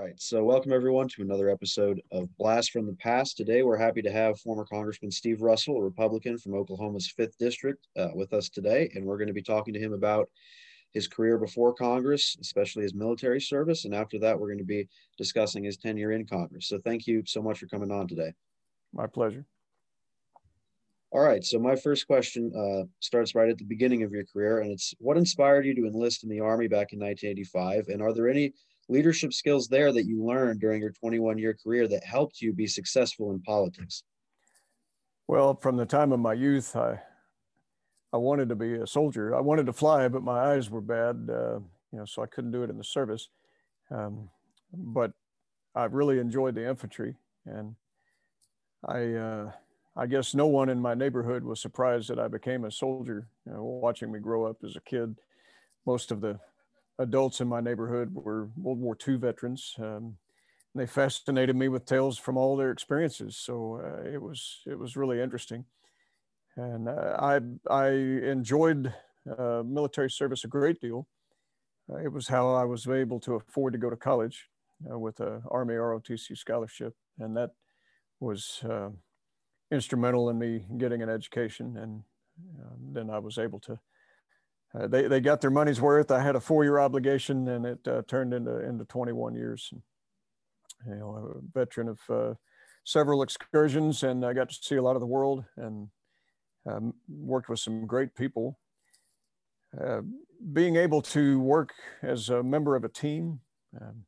right. So, welcome everyone to another episode of Blast from the Past. Today, we're happy to have former Congressman Steve Russell, a Republican from Oklahoma's 5th District, uh, with us today. And we're going to be talking to him about his career before Congress, especially his military service. And after that, we're going to be discussing his tenure in Congress. So, thank you so much for coming on today. My pleasure. All right. So, my first question uh, starts right at the beginning of your career, and it's what inspired you to enlist in the Army back in 1985? And are there any leadership skills there that you learned during your 21 year career that helped you be successful in politics? Well, from the time of my youth, I I wanted to be a soldier. I wanted to fly, but my eyes were bad, uh, you know, so I couldn't do it in the service. Um, but I really enjoyed the infantry, and I uh, I guess no one in my neighborhood was surprised that I became a soldier. You know, watching me grow up as a kid, most of the adults in my neighborhood were World War II veterans. Um, they fascinated me with tales from all their experiences. So uh, it was it was really interesting, and uh, I I enjoyed uh, military service a great deal. Uh, it was how I was able to afford to go to college uh, with a Army ROTC scholarship, and that was uh, instrumental in me getting an education. And then I was able to uh, they, they got their money's worth. I had a four year obligation and it uh, turned into, into 21 years. You know, I'm a veteran of uh, several excursions and I got to see a lot of the world and um, worked with some great people. Uh, being able to work as a member of a team, um,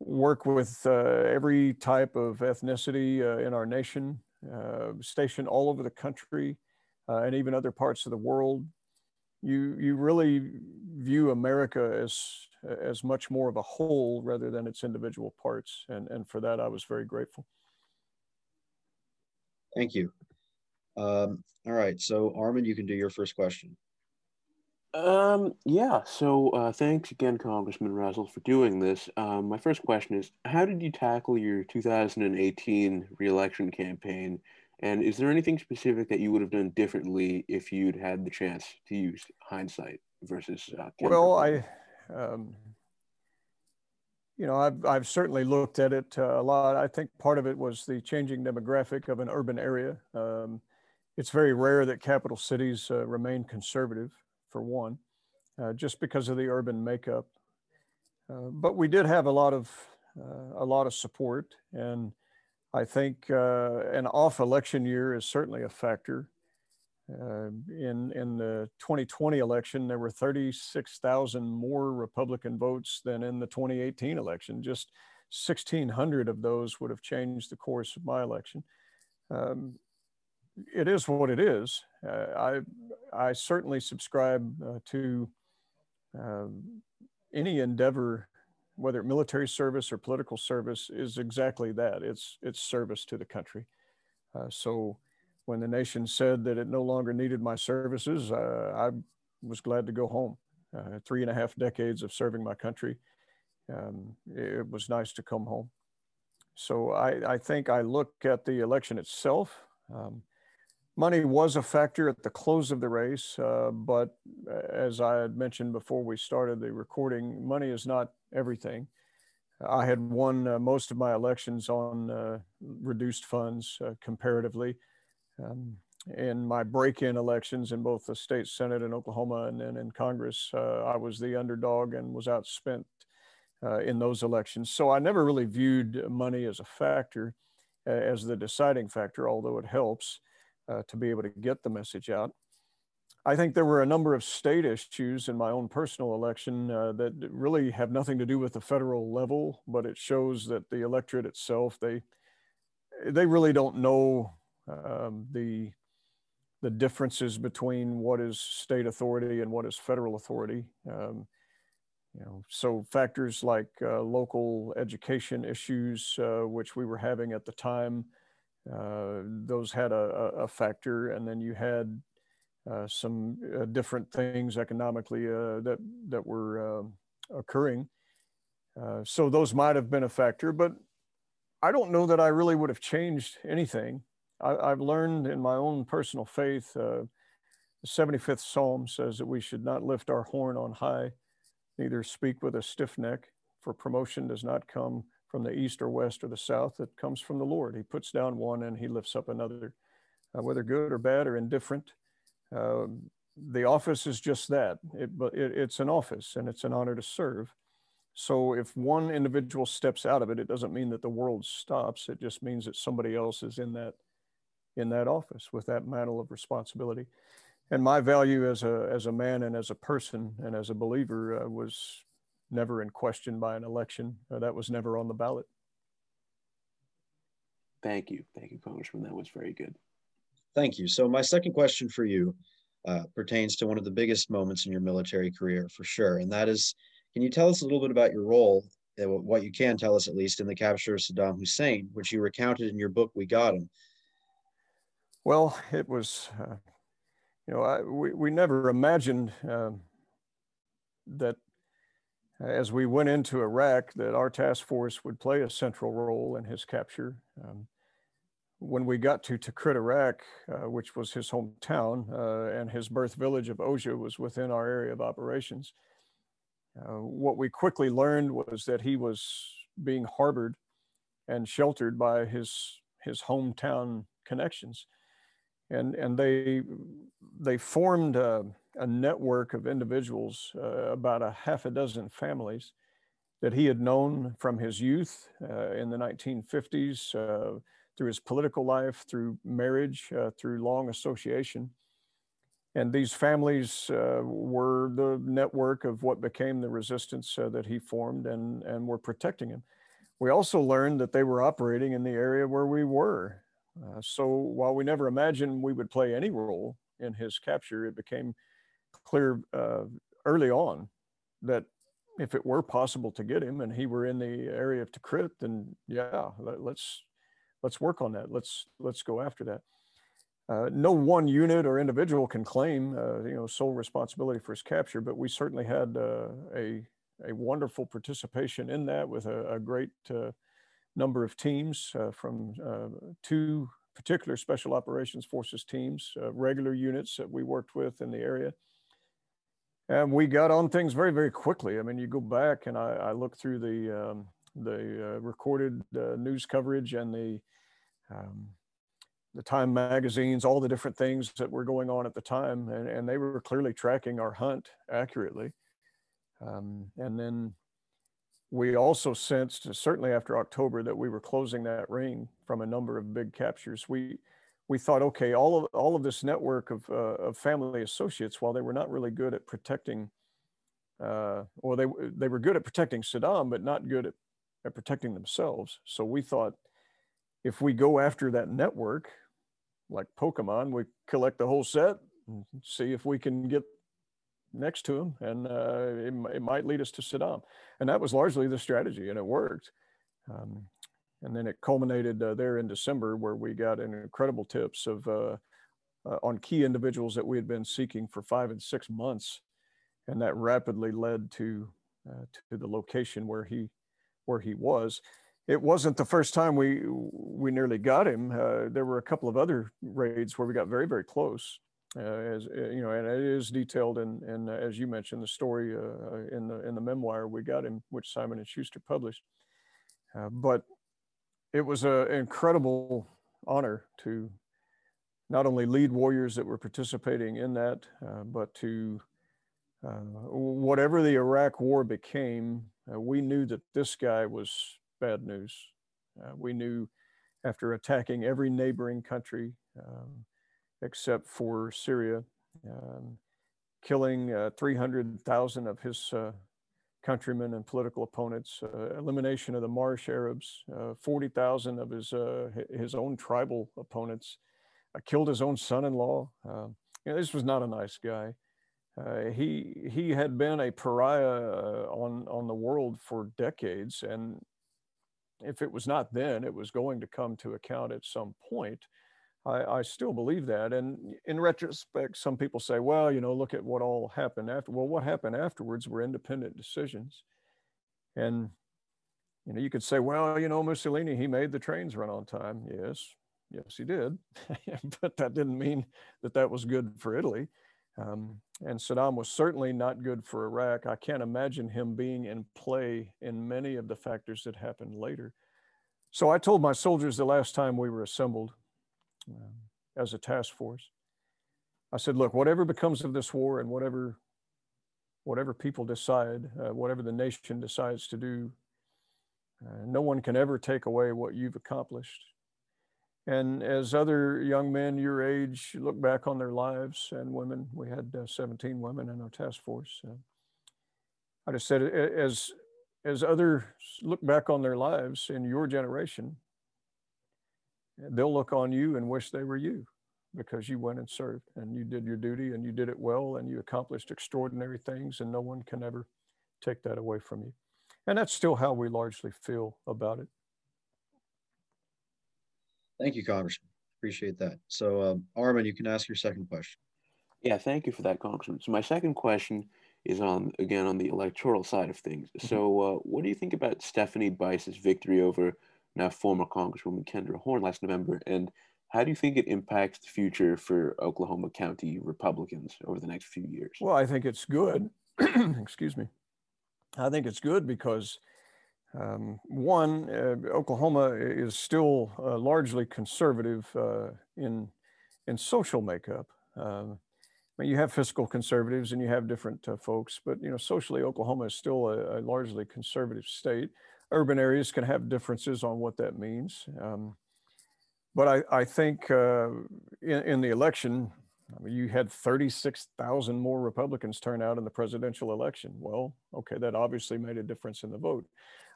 work with uh, every type of ethnicity uh, in our nation, stationed all over the country and even other parts of the world you you really view America as as much more of a whole rather than its individual parts, and and for that I was very grateful. Thank you. Um, all right, so Armin, you can do your first question. Um, yeah, so uh, thanks again, Congressman Russell, for doing this. Um, my first question is How did you tackle your 2018 reelection campaign and is there anything specific that you would have done differently if you'd had the chance to use hindsight versus? Uh, well, I, um, you know, I've, I've certainly looked at it uh, a lot. I think part of it was the changing demographic of an urban area. Um, it's very rare that capital cities uh, remain conservative, for one, uh, just because of the urban makeup. Uh, but we did have a lot of uh, a lot of support and I think uh, an off election year is certainly a factor. Uh, in, in the 2020 election, there were 36,000 more Republican votes than in the 2018 election. Just 1,600 of those would have changed the course of my election. Um, it is what it is. Uh, I, I certainly subscribe uh, to um, any endeavor whether military service or political service is exactly that. It's it's service to the country. Uh, so when the nation said that it no longer needed my services, uh, I was glad to go home. Uh, three and a half decades of serving my country, um, it was nice to come home. So I, I think I look at the election itself. Um, money was a factor at the close of the race, uh, but uh, as I had mentioned before we started the recording, money is not everything. I had won uh, most of my elections on uh, reduced funds uh, comparatively. Um, in my break-in elections in both the state senate in Oklahoma and then in Congress, uh, I was the underdog and was outspent uh, in those elections. So I never really viewed money as a factor, as the deciding factor, although it helps to be able to get the message out. I think there were a number of state issues in my own personal election uh, that really have nothing to do with the federal level, but it shows that the electorate itself they they really don't know um, the the differences between what is state authority and what is federal authority. Um, you know, so factors like uh, local education issues, uh, which we were having at the time, uh, those had a, a, factor, and then you had uh, some uh, different things economically uh, that that were occurring. so those might have been a factor, but I don't know that I really would have changed anything. I, have learned in my own personal faith. the 75th Psalm says that we should not lift our horn on high, neither speak with a stiff neck, for promotion does not come from the east or west or the south. It comes from the Lord. He puts down one and he lifts up another, uh, whether good or bad or indifferent. Uh, the office is just that. It, it, it's an office and it's an honor to serve. So if one individual steps out of it, it doesn't mean that the world stops. It just means that somebody else is in that in that office with that mantle of responsibility. And my value as a as a man and as a person and as a believer uh, was never in question by an election. Uh, that was never on the ballot. Thank you. Thank you, Congressman. That was very good. Thank you. So, my second question for you uh, pertains to one of the biggest moments in your military career, for sure. And that is can you tell us a little bit about your role, uh, what you can tell us at least, in the capture of Saddam Hussein, which you recounted in your book, We Got Him? Well, it was, uh, you know, I, we, we never imagined um, that as we went into Iraq, that our task force would play a central role in his capture. Um, when we got to Tikrit, Iraq, uh, which was his hometown, uh, and his birth village of Oja was within our area of operations, uh, what we quickly learned was that he was being harbored and sheltered by his his hometown connections, and and they they formed a, network of individuals, uh, about a half a dozen families, that he had known from his youth uh, in the 1950s uh, through his political life, through marriage, uh, through long association. And these families uh, were the network of what became the resistance uh, that he formed and, and were protecting him. We also learned that they were operating in the area where we were. So while we never imagined we would play any role in his capture, it became clear uh, early on that if it were possible to get him and he were in the area of Tikrit, then yeah, let, let's let's work on that. Let's let's go after that. Uh, no one unit or individual can claim, uh, you know, sole responsibility for his capture, but we certainly had uh, a a wonderful participation in that with a, a great uh, number of teams uh, from uh, two particular special operations forces teams, regular units that we worked with in the area. And we got on things very, very quickly. I mean, you go back and I, I look through the um, the recorded news coverage and the um, the Time magazines, all the different things that were going on at the time, and, and they were clearly tracking our hunt accurately. Um, and then we also sensed, certainly after October, that we were closing that ring from a number of big captures. We we thought, okay, all of all of this network of, uh, of family associates, while they were not really good at protecting, uh, or they they were good at protecting Saddam, but not good at, at protecting themselves. So we thought if we go after that network, like Pokemon, we collect the whole set and see if we can get next to him, and uh, it, it, might lead us to Saddam. And that was largely the strategy, and it worked. Um, and then it culminated uh, there in December, where we got an incredible tips of uh, uh on key individuals that we had been seeking for five and six months, and that rapidly led to uh, to the location where he where he was it wasn't the first time we we nearly got him. Uh, there were a couple of other raids where we got very very close. Uh, as you know, and it is detailed in, in as you mentioned, the story in the in the memoir we got him, which Simon and Schuster published. But it was an incredible honor to not only lead warriors that were participating in that, but to whatever the Iraq War became, we knew that this guy was bad news. Uh, we knew after attacking every neighboring country um, except for Syria, um, killing uh, 300,000 of his uh, countrymen and political opponents, uh, elimination of the Marsh Arabs, uh, 40,000 of his, uh, his own tribal opponents, killed his own son-in-law. Um, you know, this was not a nice guy. Uh, he he had been a pariah uh, on on the world for decades, and if it was not then, it was going to come to account at some point. I, I, still believe that. And in retrospect, some people say, well, you know, look at what all happened after. Well, what happened afterwards were independent decisions. And, you know, you could say, well, you know, Mussolini, he made the trains run on time. Yes, yes, he did. but that didn't mean that that was good for Italy. Um, and Saddam was certainly not good for Iraq. I can't imagine him being in play in many of the factors that happened later. So I told my soldiers the last time we were assembled uh, as a task force, I said, look, whatever becomes of this war and whatever, whatever people decide, uh, whatever the nation decides to do, uh, no one can ever take away what you've accomplished. And as other young men your age look back on their lives and women, we had uh, 17 women in our task force. I just said, as, as others look back on their lives in your generation, they'll look on you and wish they were you because you went and served and you did your duty and you did it well and you accomplished extraordinary things and no one can ever take that away from you. And that's still how we largely feel about it. Thank you, Congressman. Appreciate that. So, um, Armin, you can ask your second question. Yeah, thank you for that, Congressman. So, my second question is on again on the electoral side of things. Mm-hmm. So, uh, what do you think about Stephanie Bice's victory over now former Congresswoman Kendra Horn last November, and how do you think it impacts the future for Oklahoma County Republicans over the next few years? Well, I think it's good. Excuse me. I think it's good because um, one, uh, Oklahoma is still uh, largely conservative uh, in in social makeup. Um, I mean, you have fiscal conservatives and you have different uh, folks, but you know, socially, Oklahoma is still a, a, largely conservative state. Urban areas can have differences on what that means, um, but I, I think uh, in, in the election, I mean, you had 36,000 more Republicans turn out in the presidential election. Well, okay, that obviously made a difference in the vote.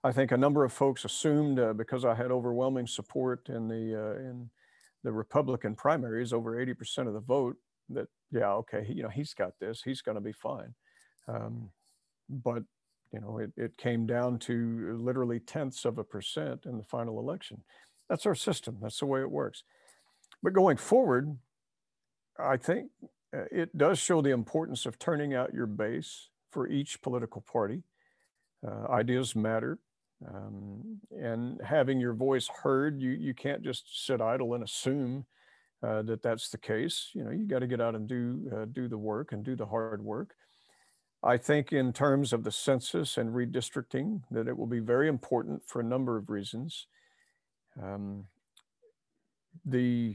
I think a number of folks assumed uh, because I had overwhelming support in the uh, in the Republican primaries, over 80% of the vote, that yeah, okay, you know, he's got this, he's going to be fine. Um, but you know, it, it came down to literally tenths of a percent in the final election. That's our system. That's the way it works. But going forward, I think uh, it does show the importance of turning out your base for each political party. Uh, ideas matter um, and having your voice heard you you can't just sit idle and assume uh, that that's the case you know you got to get out and do uh, do the work and do the hard work i think in terms of the census and redistricting that it will be very important for a number of reasons. Um, the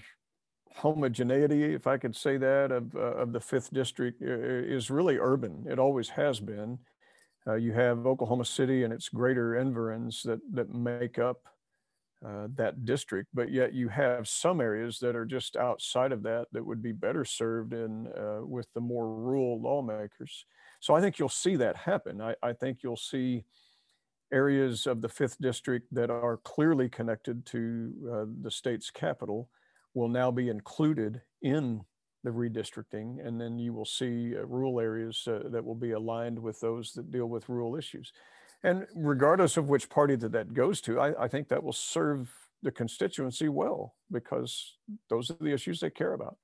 homogeneity if i could say that of, uh, of the fifth district is really urban. It always has been. Uh, you have Oklahoma City and its greater environs that, that make up uh, that district, but yet you have some areas that are just outside of that that would be better served in uh, with the more rural lawmakers. So I think you'll see that happen. I, I think you'll see areas of the fifth district that are clearly connected to uh, the state's capital will now be included in the redistricting, and then you will see uh, rural areas uh, that will be aligned with those that deal with rural issues. And regardless of which party that that goes to, I, I think that will serve the constituency well because those are the issues they care about.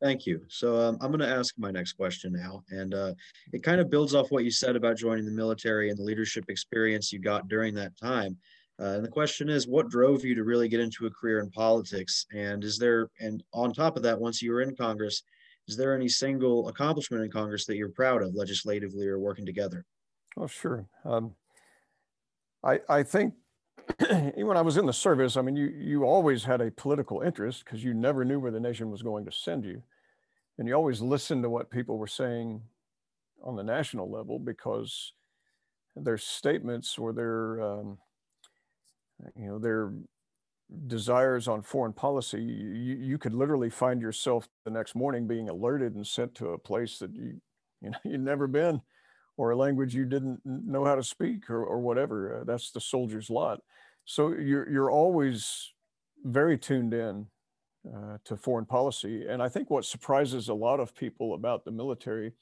Thank you. So um, I'm going to ask my next question now, and uh, it kind of builds off what you said about joining the military and the leadership experience you got during that time. Uh, and the question is, what drove you to really get into a career in politics? And is there, and on top of that, once you were in Congress, is there any single accomplishment in Congress that you're proud of legislatively or working together? Oh, sure. Um, I, I think when I was in the service, I mean, you, you always had a political interest because you never knew where the nation was going to send you. And you always listened to what people were saying on the national level because their statements or their um, you know their desires on foreign policy you, you could literally find yourself the next morning being alerted and sent to a place that you you know you'd never been or a language you didn't know how to speak or, or whatever uh, that's the soldier's lot so you're you're always very tuned in uh, to foreign policy and i think what surprises a lot of people about the military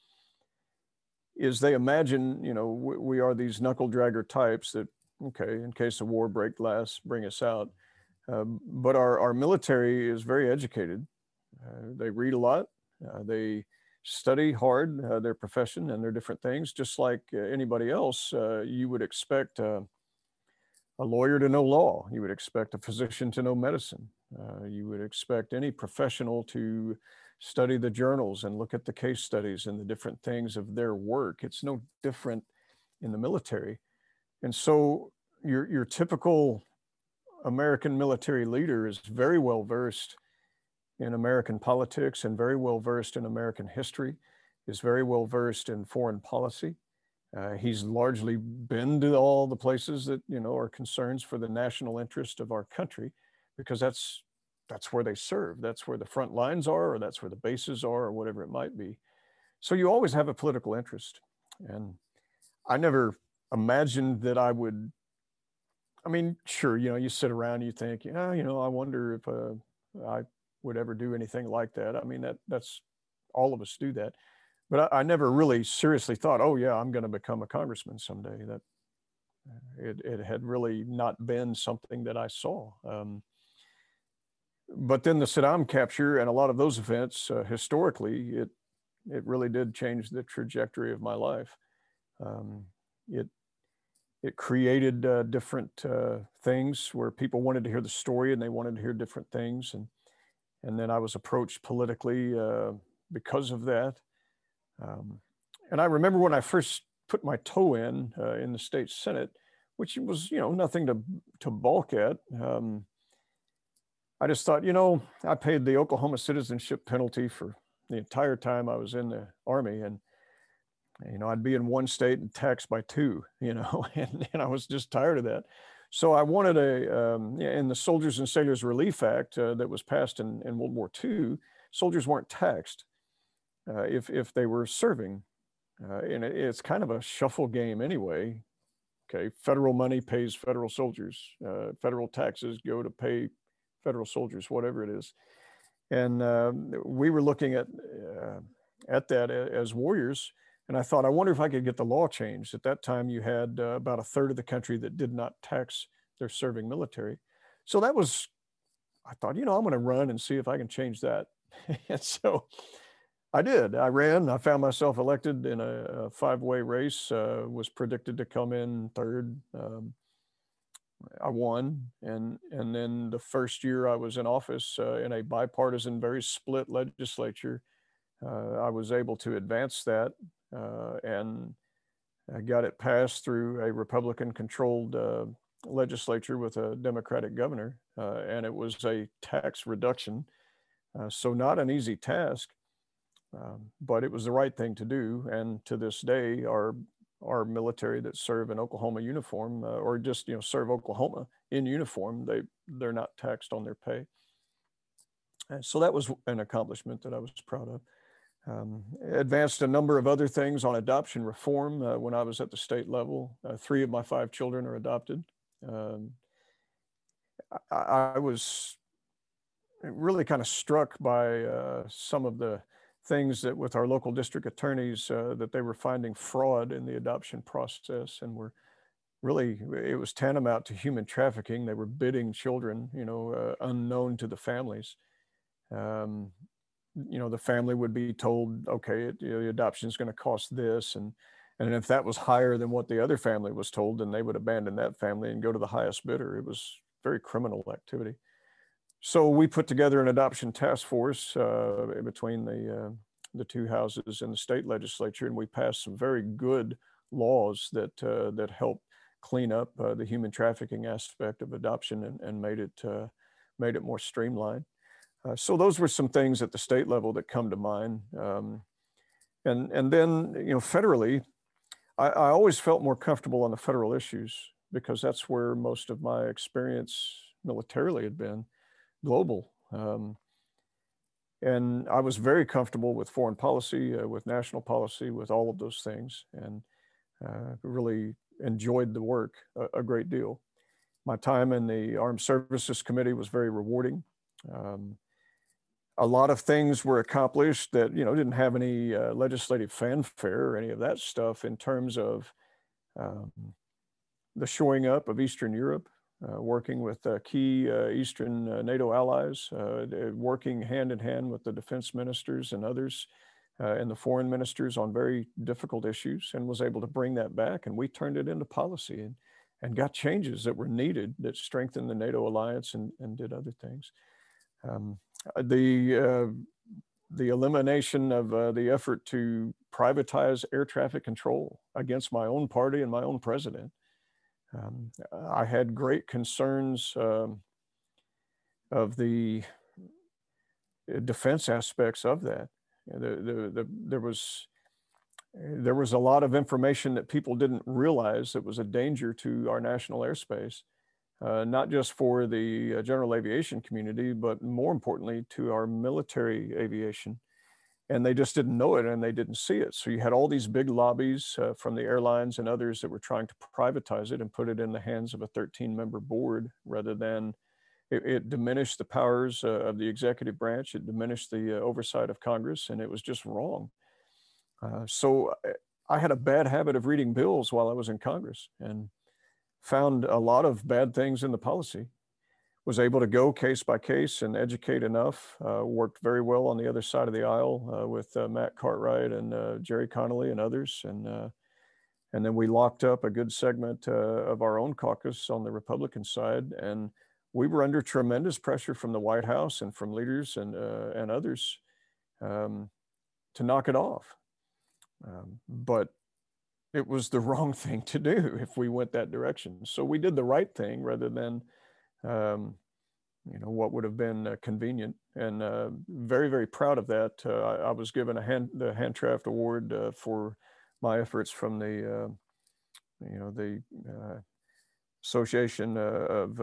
is they imagine you know we, we are these knuckle dragger types that okay, in case of war break glass, bring us out. Um, but our, our military is very educated. Uh, they read a lot. Uh, they study hard uh, their profession and their different things, just like uh, anybody else. Uh, you would expect uh, a lawyer to know law. You would expect a physician to know medicine. you would expect any professional to study the journals and look at the case studies and the different things of their work. It's no different in the military. And so your, your typical American military leader is very well versed in American politics and very well versed in American history, is very well versed in foreign policy. Uh, he's largely been to all the places that you know are concerns for the national interest of our country, because that's that's where they serve. That's where the front lines are, or that's where the bases are, or whatever it might be. So you always have a political interest, and I never imagined that I would. I mean, sure, you know, you sit around, and you think, yeah, you know, I wonder if uh, I would ever do anything like that. I mean, that that's all of us do that, but I, I never really seriously thought, oh yeah, I'm going to become a congressman someday. That it, it had really not been something that I saw. Um, but then the Saddam capture and a lot of those events, uh, historically, it it really did change the trajectory of my life. Um, it it created uh, different uh, things where people wanted to hear the story and they wanted to hear different things, and and then I was approached politically uh, because of that. Um, and I remember when I first put my toe in uh, in the state senate, which was you know nothing to to balk at. Um, I just thought, you know, I paid the Oklahoma citizenship penalty for the entire time I was in the army, and you know, I'd be in one state and taxed by two, you know, and, and I was just tired of that. So I wanted a, um, in the Soldiers and Sailors Relief Act uh, that was passed in, in World War II, soldiers weren't taxed uh, if, if they were serving. Uh, and it, it's kind of a shuffle game anyway. Okay, federal money pays federal soldiers, uh, federal taxes go to pay federal soldiers, whatever it is. And um, we were looking at uh, at that as warriors, and I thought, I wonder if I could get the law changed. At that time, you had uh, about a third of the country that did not tax their serving military. So that was, I thought, you know, I'm going to run and see if I can change that. and so I did. I ran. I found myself elected in a, a five-way race. Uh, was predicted to come in third. Um, I won, and and then the first year I was in office uh, in a bipartisan, very split legislature, uh, I was able to advance that and I got it passed through a Republican-controlled uh, legislature with a Democratic governor, uh, and it was a tax reduction. Uh, so not an easy task, um, but it was the right thing to do. And to this day, our our military that serve in Oklahoma uniform uh, or just you know serve Oklahoma in uniform, they they're not taxed on their pay. And so that was an accomplishment that I was proud of. Um, advanced a number of other things on adoption reform uh, when I was at the state level. Uh, three of my five children are adopted. Um, I, I, was really kind of struck by uh, some of the things that with our local district attorneys uh, that they were finding fraud in the adoption process and were really it was tantamount to human trafficking they were bidding children you know uh, unknown to the families um, you know the family would be told okay it, you know, the adoption is going to cost this and and if that was higher than what the other family was told then they would abandon that family and go to the highest bidder. It was very criminal activity. So we put together an adoption task force uh, between the uh, the two houses in the state legislature and we passed some very good laws that uh, that help clean up uh, the human trafficking aspect of adoption and, and made it uh, made it more streamlined uh, so those were some things at the state level that come to mind. Um, and, and then, you know, federally, I, I, always felt more comfortable on the federal issues because that's where most of my experience militarily had been global. Um, and I was very comfortable with foreign policy, uh, with national policy, with all of those things, and uh, really enjoyed the work a, a, great deal. My time in the Armed Services Committee was very rewarding. Um, a lot of things were accomplished that you know didn't have any uh, legislative fanfare or any of that stuff in terms of um, the shoring up of Eastern Europe, uh, working with uh, key uh, Eastern uh, NATO allies, uh, working hand in hand with the defense ministers and others and the foreign ministers on very difficult issues, and was able to bring that back. And we turned it into policy and, and got changes that were needed that strengthened the NATO alliance and, and did other things. Um, the uh, the elimination of uh, the effort to privatize air traffic control against my own party and my own president. Um, I had great concerns um, of the uh, defense aspects of that. The, the, the, there was there was a lot of information that people didn't realize that was a danger to our national airspace, uh, not just for the uh, general aviation community, but more importantly to our military aviation. And they just didn't know it and they didn't see it. So you had all these big lobbies uh, from the airlines and others that were trying to privatize it and put it in the hands of a 13 member board rather than it, it diminished the powers uh, of the executive branch, it diminished the uh, oversight of Congress, and it was just wrong. Uh, so I had a bad habit of reading bills while I was in Congress and found a lot of bad things in the policy. Was able to go case by case and educate enough. Uh, worked very well on the other side of the aisle uh, with uh, Matt Cartwright and uh, Gerry Connolly and others, and and then we locked up a good segment of our own caucus on the Republican side, and we were under tremendous pressure from the White House and from leaders and and others um, to knock it off. Um, but it was the wrong thing to do if we went that direction. So we did the right thing rather than, um, you know, what would have been uh, convenient. And uh, very, very proud of that. Uh, I, I, was given a hand, the Hartranft Award uh, for my efforts from the, uh, you know, the uh, Association of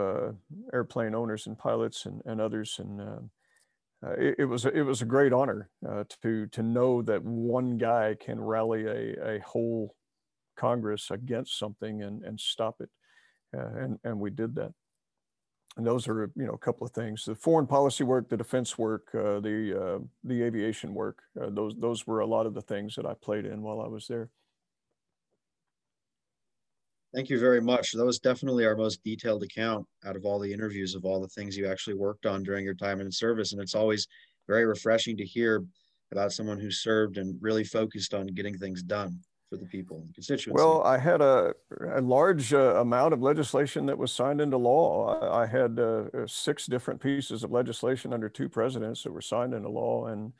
Airplane Owners and Pilots and, and others. And uh, it, it, was it was a great honor uh, to to know that one guy can rally a, a whole Congress against something and and stop it, uh, and and we did that. And those are you know a couple of things: the foreign policy work, the defense work, uh, the uh, the aviation work. Uh, those those were a lot of the things that I played in while I was there. Thank you very much. That was definitely our most detailed account out of all the interviews of all the things you actually worked on during your time in service. And it's always very refreshing to hear about someone who served and really focused on getting things done for the people and constituency. Well, I had a, a large uh, amount of legislation that was signed into law. I, I had uh, six different pieces of legislation under two presidents that were signed into law. And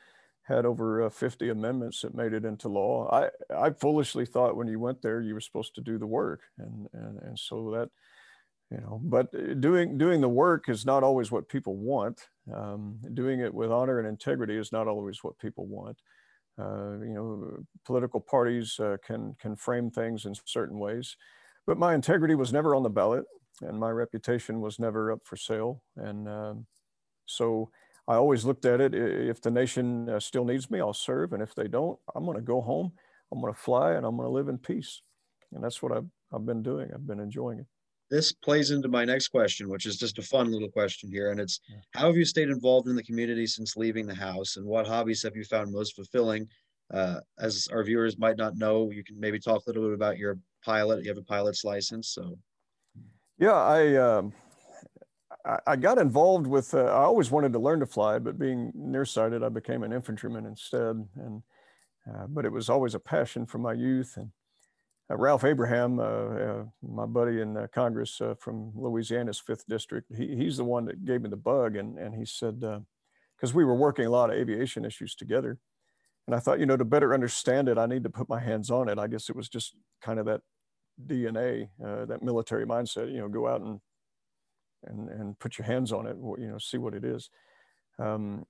had over uh, 50 amendments that made it into law. I, I foolishly thought when you went there, you were supposed to do the work. And, and, and so that, you know, but doing, doing the work is not always what people want. Um, doing it with honor and integrity is not always what people want. Uh, you know, political parties uh, can, can frame things in certain ways, but my integrity was never on the ballot and my reputation was never up for sale. And um, so, I always looked at it. If the nation uh, still needs me, I'll serve. And if they don't, I'm going to go home. I'm going to fly and I'm going to live in peace. And that's what I've, I've been doing. I've been enjoying it. This plays into my next question, which is just a fun little question here. And it's yeah. how have you stayed involved in the community since leaving the house? And what hobbies have you found most fulfilling? Uh, as our viewers might not know, you can maybe talk a little bit about your pilot. You have a pilot's license. So, yeah, I. Um, I got involved with, uh, I always wanted to learn to fly, but being nearsighted, I became an infantryman instead. And, uh, but it was always a passion from my youth. And uh, Ralph Abraham, uh, uh, my buddy in uh, Congress from Louisiana's fifth district, he, he's the one that gave me the bug. And, and he said, because we were working a lot of aviation issues together. And I thought, you know, to better understand it, I need to put my hands on it. I guess it was just kind of that DNA, that military mindset, you know, go out and and, and put your hands on it, you know, see what it is. Um,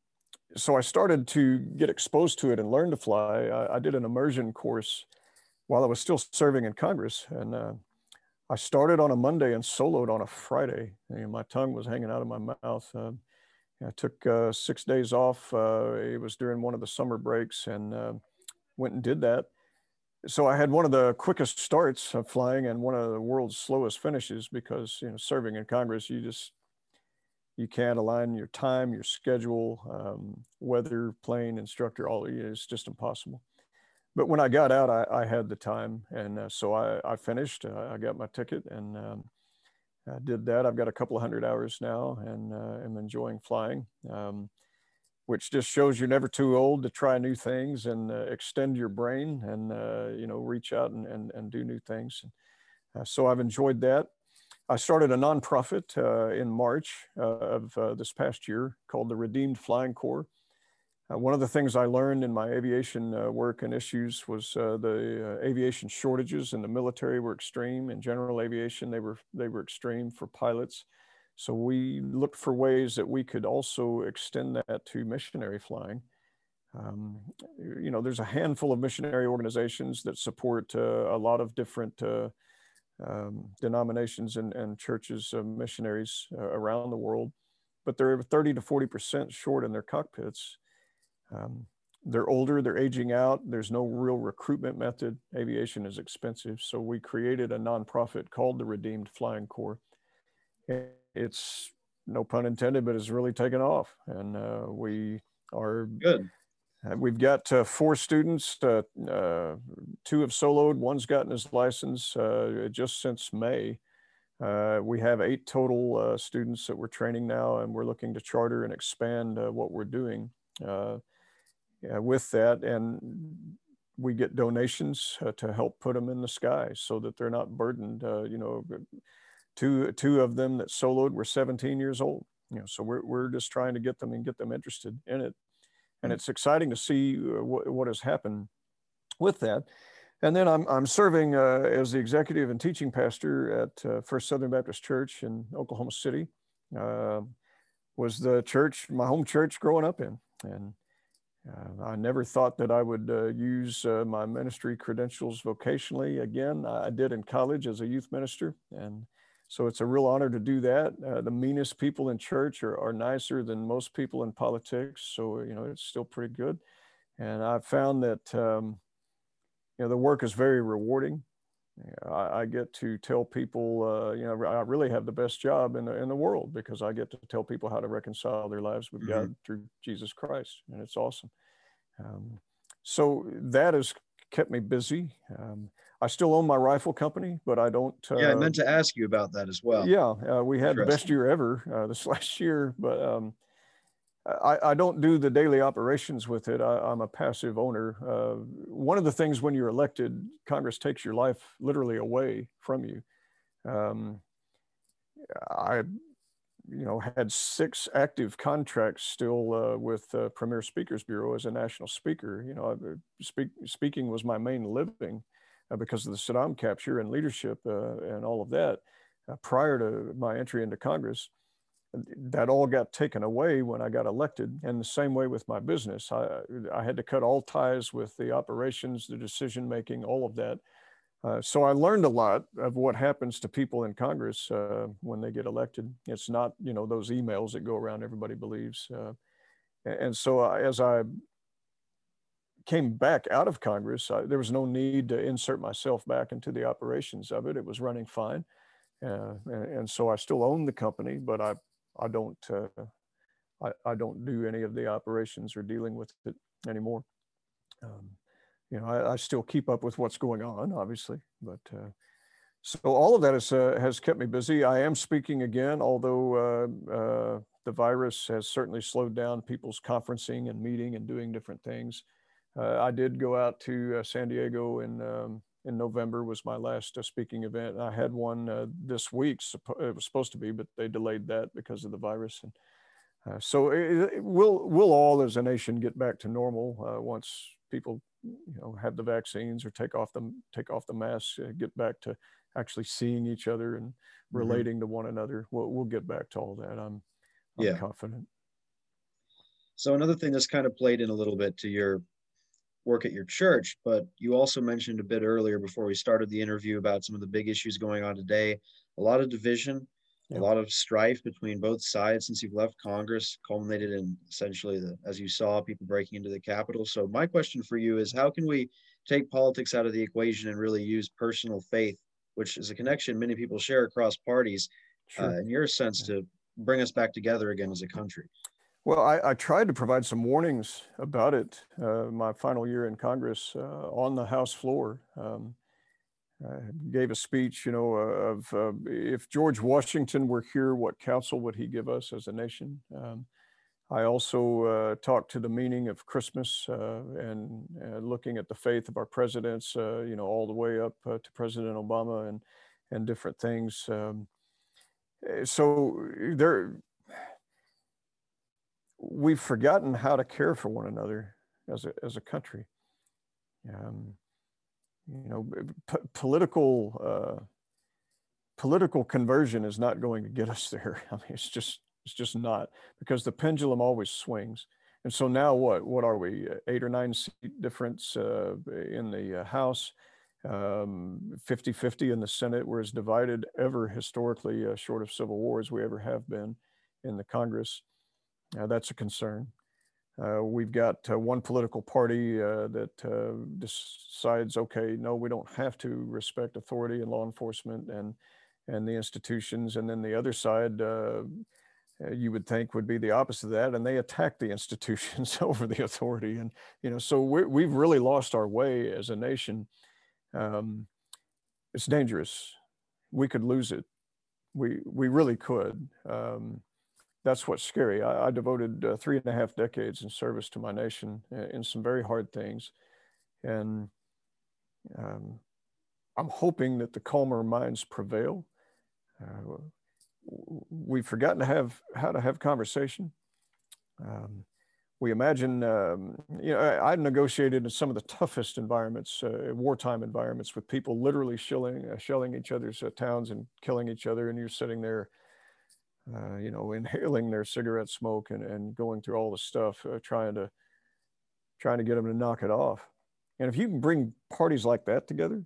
so I started to get exposed to it and learn to fly. I, I, did an immersion course while I was still serving in Congress. And uh, I started on a Monday and soloed on a Friday. My tongue was hanging out of my mouth. Uh, I took uh, six days off. Uh, it was during one of the summer breaks and uh, went and did that so I had one of the quickest starts of flying and one of the world's slowest finishes because you know serving in Congress you just you can't align your time, your schedule, um, weather, plane, instructor, all it's just impossible. But when I got out, I, I had the time, and uh, so I, I finished. Uh, I got my ticket and um, I did that. I've got a couple of hundred hours now, and uh, am enjoying flying. Um, which just shows you're never too old to try new things and uh, extend your brain and uh, you know reach out and, and, and do new things uh, so i've enjoyed that i started a nonprofit in march of this past year called the redeemed flying corps Uh, one of the things I learned in my aviation uh, work and issues was uh, the uh, aviation shortages in the military were extreme. In general aviation, they were they were extreme for pilots. So we looked for ways that we could also extend that to missionary flying. Um, you know, there's a handful of missionary organizations that support uh, a lot of different uh, um, denominations and, and churches, missionaries around the world, but they're 30 to 40 percent short in their cockpits. Um, they're older, they're aging out. There's no real recruitment method. Aviation is expensive. So we created a nonprofit called the Redeemed Flying Corps. It's no pun intended, but it's really taken off. And uh, we are good. Uh, we've got uh, four students. Uh, uh two have soloed. One's gotten his license uh, just since May. we have eight total students that we're training now, and we're looking to charter and expand what we're doing uh, with that. And we get donations uh, to help put them in the sky so that they're not burdened. Uh, you know, two, two of them that soloed were 17 years old. You know, so we're, we're just trying to get them and get them interested in it. And it's exciting to see uh, what, what has happened with that. And then I'm, I'm serving uh, as the executive and teaching pastor at uh, First Southern Baptist Church in Oklahoma City. Uh, was the church, my home church growing up in. And uh, I never thought that I would uh, use uh, my ministry credentials vocationally again. I did in college as a youth minister. And so it's a real honor to do that. Uh, the meanest people in church are, are nicer than most people in politics. So, you know, it's still pretty good. And I've found that, um, you know, the work is very rewarding. I, I get to tell people, uh, you know, I really have the best job in the, in the world because I get to tell people how to reconcile their lives with mm-hmm. God through Jesus Christ, and it's awesome. Um, so that has kept me busy. Um, I still own my rifle company, but I don't. Uh, yeah, I meant to ask you about that as well. Yeah, uh, we had the best year ever uh, this last year, but um, I, I, don't do the daily operations with it. I, am a passive owner. Uh, one of the things when you're elected, Congress takes your life literally away from you. Um, I, you know, had six active contracts still uh, with uh, Premier Speakers Bureau as a national speaker. You know, speak, speaking was my main living uh, because of the Saddam capture and leadership uh, and all of that. Uh, prior to my entry into Congress, that all got taken away when I got elected. And the same way with my business, I, I had to cut all ties with the operations, the decision making, all of that. Uh, so I learned a lot of what happens to people in Congress uh, when they get elected. It's not, you know, those emails that go around everybody believes. Uh, and so as I came back out of Congress, I, there was no need to insert myself back into the operations of it. It was running fine. Uh, and, and, so I still own the company, but I I don't uh, I, I don't do any of the operations or dealing with it anymore. Um, you know, I, I, still keep up with what's going on, obviously, but uh, so all of that is, uh, has kept me busy. I am speaking again, although uh, uh, the virus has certainly slowed down people's conferencing and meeting and doing different things. Uh, I did go out to San Diego in um, in November was my last uh, speaking event. I had one uh, this week. It was supposed to be, but they delayed that because of the virus. And uh, so it, it, we'll we'll all as a nation get back to normal uh, once people you know have the vaccines or take off the take off the masks, uh, get back to actually seeing each other and mm-hmm. relating mm-hmm. to one another. We'll we'll get back to all that. I'm I'm yeah. confident. So another thing that's kind of played in a little bit to your work at your church, but you also mentioned a bit earlier before we started the interview about some of the big issues going on today. A lot of division, yeah. a lot of strife between both sides since you've left Congress, culminated in essentially the, as you saw, people breaking into the Capitol. So my question for you is, how can we take politics out of the equation and really use personal faith, which is a connection many people share across parties, sure. uh, in your sense, to bring us back together again as a country? Well, I, I, tried to provide some warnings about it uh, my final year in Congress uh, on the House floor. Um, I gave a speech, you know, of uh, if George Washington were here, what counsel would he give us as a nation? Um, I also uh, talked to the meaning of Christmas uh, and looking at the faith of our presidents, uh, you know, all the way up to President Obama and and different things. Um, so there we've forgotten how to care for one another as a, as a country. Um, you know, political uh, political conversion is not going to get us there. I mean, it's just it's just not because the pendulum always swings. And so now what? What are we? Eight or nine seat difference uh, in the uh, House, um, 50-50 in the Senate. We're as divided ever historically, uh, short of civil war, as we ever have been in the Congress. Uh, that's a concern. Uh, we've got uh, one political party that decides, okay, no, we don't have to respect authority and law enforcement and and the institutions, and then the other side, you would think, would be the opposite of that, and they attack the institutions over the authority, and you know, so we have really lost our way as a nation. Um, it's dangerous. We could lose it. We we really could. Um, that's what's scary. I, I devoted uh, three and a half decades in service to my nation uh, in some very hard things. And um, I'm hoping that the calmer minds prevail. Uh, we've forgotten to have how to have conversation. Um, we imagine, um, you know, I, I, negotiated in some of the toughest environments, uh, wartime environments, with people literally shelling, uh, shelling each other's uh, towns and killing each other, and you're sitting there uh, you know, inhaling their cigarette smoke and, and going through all the stuff, uh, trying to trying to get them to knock it off. And if you can bring parties like that together,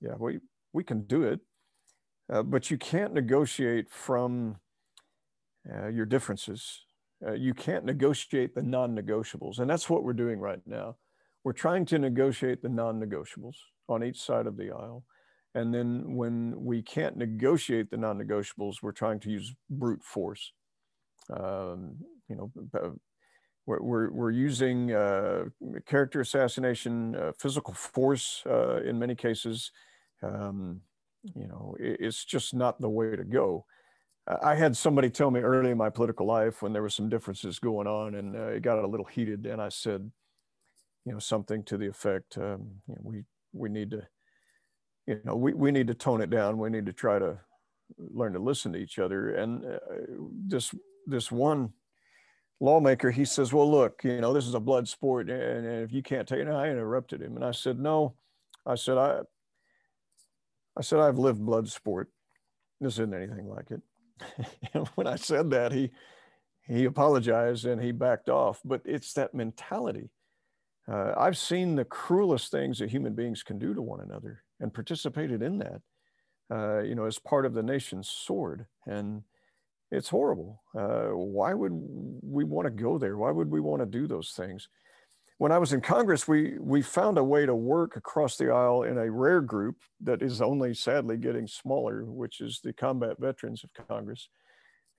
yeah, we we can do it. Uh, but you can't negotiate from uh, your differences. Uh, you can't negotiate the non-negotiables, and that's what we're doing right now. We're trying to negotiate the non-negotiables on each side of the aisle and then when we can't negotiate the non negotiables, we're trying to use brute force. Um, you know, we're, we're, we're using uh, character assassination, uh, physical force uh, in many cases. Um, you know, it, it's just not the way to go. I had somebody tell me early in my political life when there were some differences going on and uh, it got a little heated. And I said, you know, something to the effect, um, you know, we, we need to you know, we, we need to tone it down. We need to try to learn to listen to each other. And uh, this, this one lawmaker, he says, well, look, you know, this is a blood sport. And, and if you can't take it, I interrupted him. And I said, no, I said, I, I said, I've lived blood sport. This isn't anything like it. and when I said that, he, he apologized and he backed off, but it's that mentality. Uh, I've seen the cruelest things that human beings can do to one another and participated in that, uh, you know, as part of the nation's sword. And it's horrible. Uh, why would we want to go there? Why would we want to do those things? When I was in Congress, we, we found a way to work across the aisle in a rare group that is only sadly getting smaller, which is the Combat Veterans of Congress.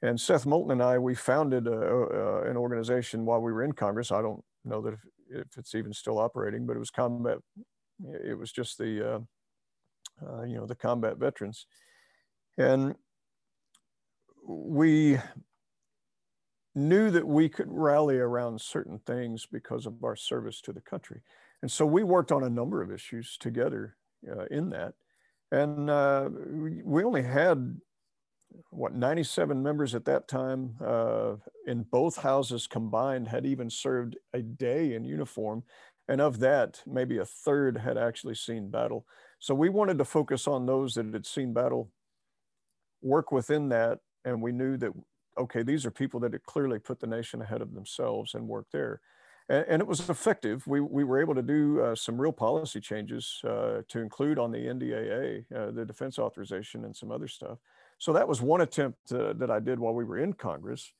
And Seth Moulton and I, we founded a, a, an organization while we were in Congress. I don't know that if, if, it's even still operating, but it was combat. It was just the uh, uh, you know, the combat veterans. And we knew that we could rally around certain things because of our service to the country. And so we worked on a number of issues together uh, in that. And uh, we only had, what, 97 members at that time uh, in both houses combined had even served a day in uniform. And of that, maybe a third had actually seen battle. So we wanted to focus on those that had seen battle, work within that, and we knew that okay, these are people that had clearly put the nation ahead of themselves and worked there. And, and it was effective. We, we were able to do uh, some real policy changes uh, to include on the NDAA, uh, the defense authorization, and some other stuff. So that was one attempt uh, that I did while we were in Congress.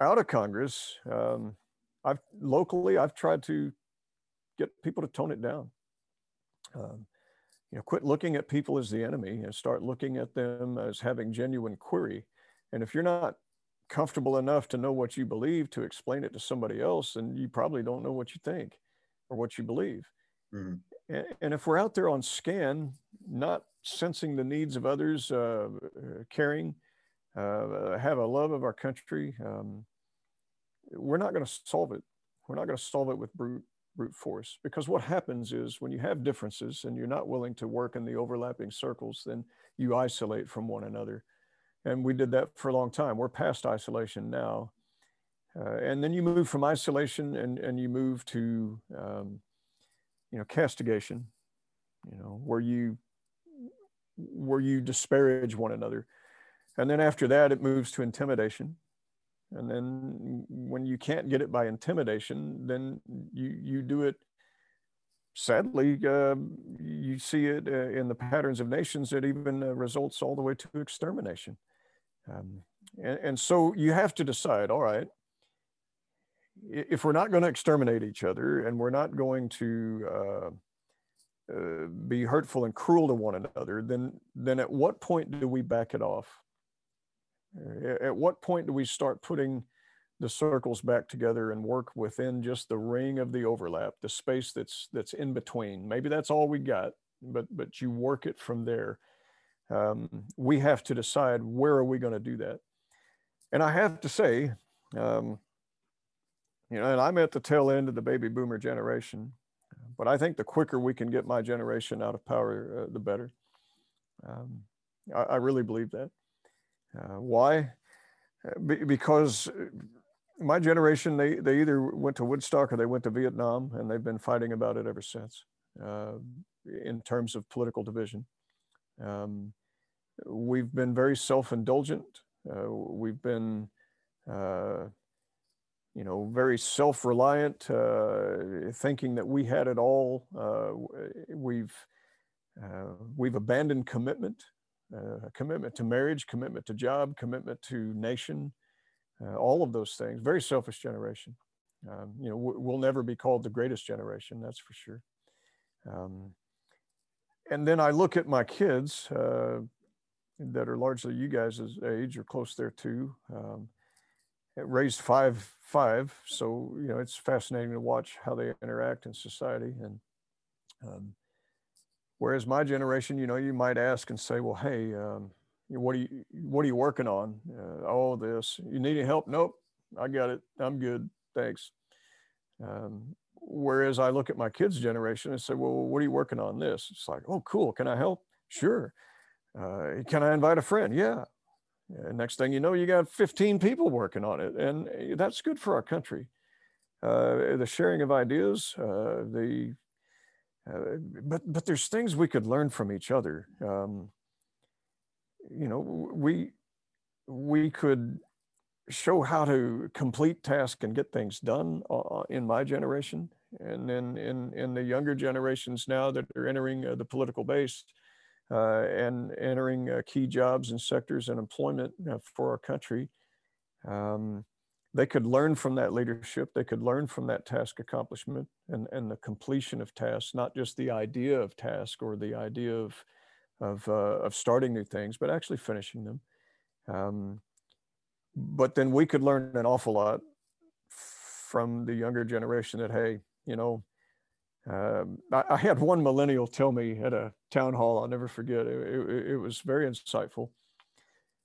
Out of Congress, um, I've locally I've tried to get people to tone it down. Um, you know, quit looking at people as the enemy and start looking at them as having genuine query. And if you're not comfortable enough to know what you believe to explain it to somebody else, then you probably don't know what you think or what you believe. Mm-hmm. And, and, if we're out there on scan, not sensing the needs of others, uh, caring, uh, have a love of our country, um, we're not going to solve it. We're not going to solve it with brute brute force. Because what happens is when you have differences and you're not willing to work in the overlapping circles, then you isolate from one another. And we did that for a long time. We're past isolation now. Uh, and then you move from isolation and, and you move to, um, you know, castigation, you know, where you, where you disparage one another. And then after that, it moves to intimidation. And then when you can't get it by intimidation, then you, you do it sadly, uh, you see it uh, in the patterns of nations that even uh, results all the way to extermination. Um, and, and, so you have to decide all right, if we're not going to exterminate each other and we're not going to uh, be hurtful and cruel to one another, then, then at what point do we back it off? At what point do we start putting the circles back together and work within just the ring of the overlap, the space that's that's in between. Maybe that's all we got, but but you work it from there. Um, we have to decide where are we going to do that. And I have to say, um, you know, and I'm at the tail end of the baby boomer generation, but I think the quicker we can get my generation out of power, uh, the better. Um, I, I, really believe that. Uh, why? Uh, because my generation, they, they either went to Woodstock or they went to Vietnam, and they've been fighting about it ever since uh, in terms of political division. Um, we've been very self indulgent. Uh, we've been, uh, you know, very self reliant, uh, thinking that we had it all. Uh, we've, uh, we've abandoned commitment, commitment to marriage, commitment to job, commitment to nation uh, all of those things. Very selfish generation. Um, you know, we'll never be called the greatest generation, that's for sure. Um, and then I look at my kids uh, that are largely you guys' age or close there too. Um, raised five, five. So, you know, it's fascinating to watch how they interact in society. And um, whereas my generation, you know, you might ask and say, well, hey, um, what are you what are you working on? Uh, all this you need any help? Nope i got it i'm good thanks. Um, whereas i look at my kids generation and say well what are you working on this? It's like oh cool can i help? Sure. Uh, can i invite a friend? Yeah and next thing you know you got 15 people working on it and eh, that's good for our country. Uh, the sharing of ideas uh, the uh, but but there's things we could learn from each other. Um, you know, we we could show how to complete tasks and get things done uh, in my generation, and then in in the younger generations now that are entering uh, the political base uh, and entering uh, key jobs and sectors and employment uh, for our country. Um, they could learn from that leadership. They could learn from that task accomplishment and, and the completion of tasks, not just the idea of task or the idea of of, uh, of starting new things, but actually finishing them. Um, but then we could learn an awful lot from the younger generation that, hey, you know, um, I, I, had one millennial tell me at a town hall, I'll never forget, it, it, it, was very insightful.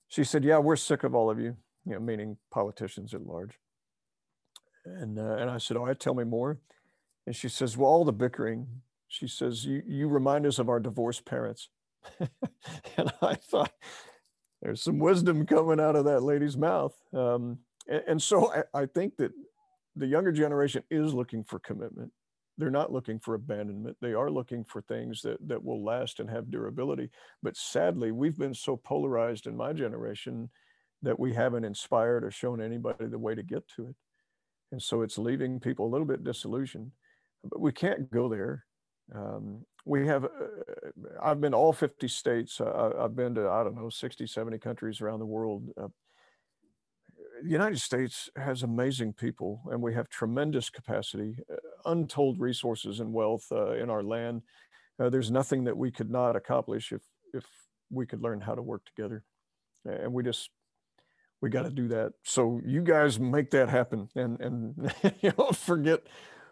She said, yeah, we're sick of all of you, you know, meaning politicians at large. And, uh, and I said, all right, tell me more. And she says, well, all the bickering. She says, you, you remind us of our divorced parents. and I thought, there's some wisdom coming out of that lady's mouth. Um, and, and, so I, I think that the younger generation is looking for commitment. They're not looking for abandonment. They are looking for things that, that will last and have durability. But sadly, we've been so polarized in my generation that we haven't inspired or shown anybody the way to get to it. And so it's leaving people a little bit disillusioned. But we can't go there. Um, we have, uh, I've been all 50 states. Uh, I've been to, I don't know, 60, 70 countries around the world. Uh, the United States has amazing people and we have tremendous capacity, uh, untold resources and wealth uh, in our land. Uh, there's nothing that we could not accomplish if, if we could learn how to work together. And we just, we got to do that. So you guys make that happen and, and you know, forget,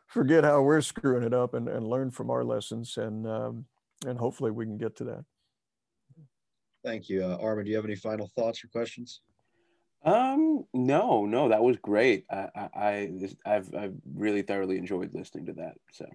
forget how we're screwing it up and, and learn from our lessons and um, and hopefully we can get to that thank you uh, armin do you have any final thoughts or questions um no no that was great. I i, I i've i've really thoroughly enjoyed listening to that so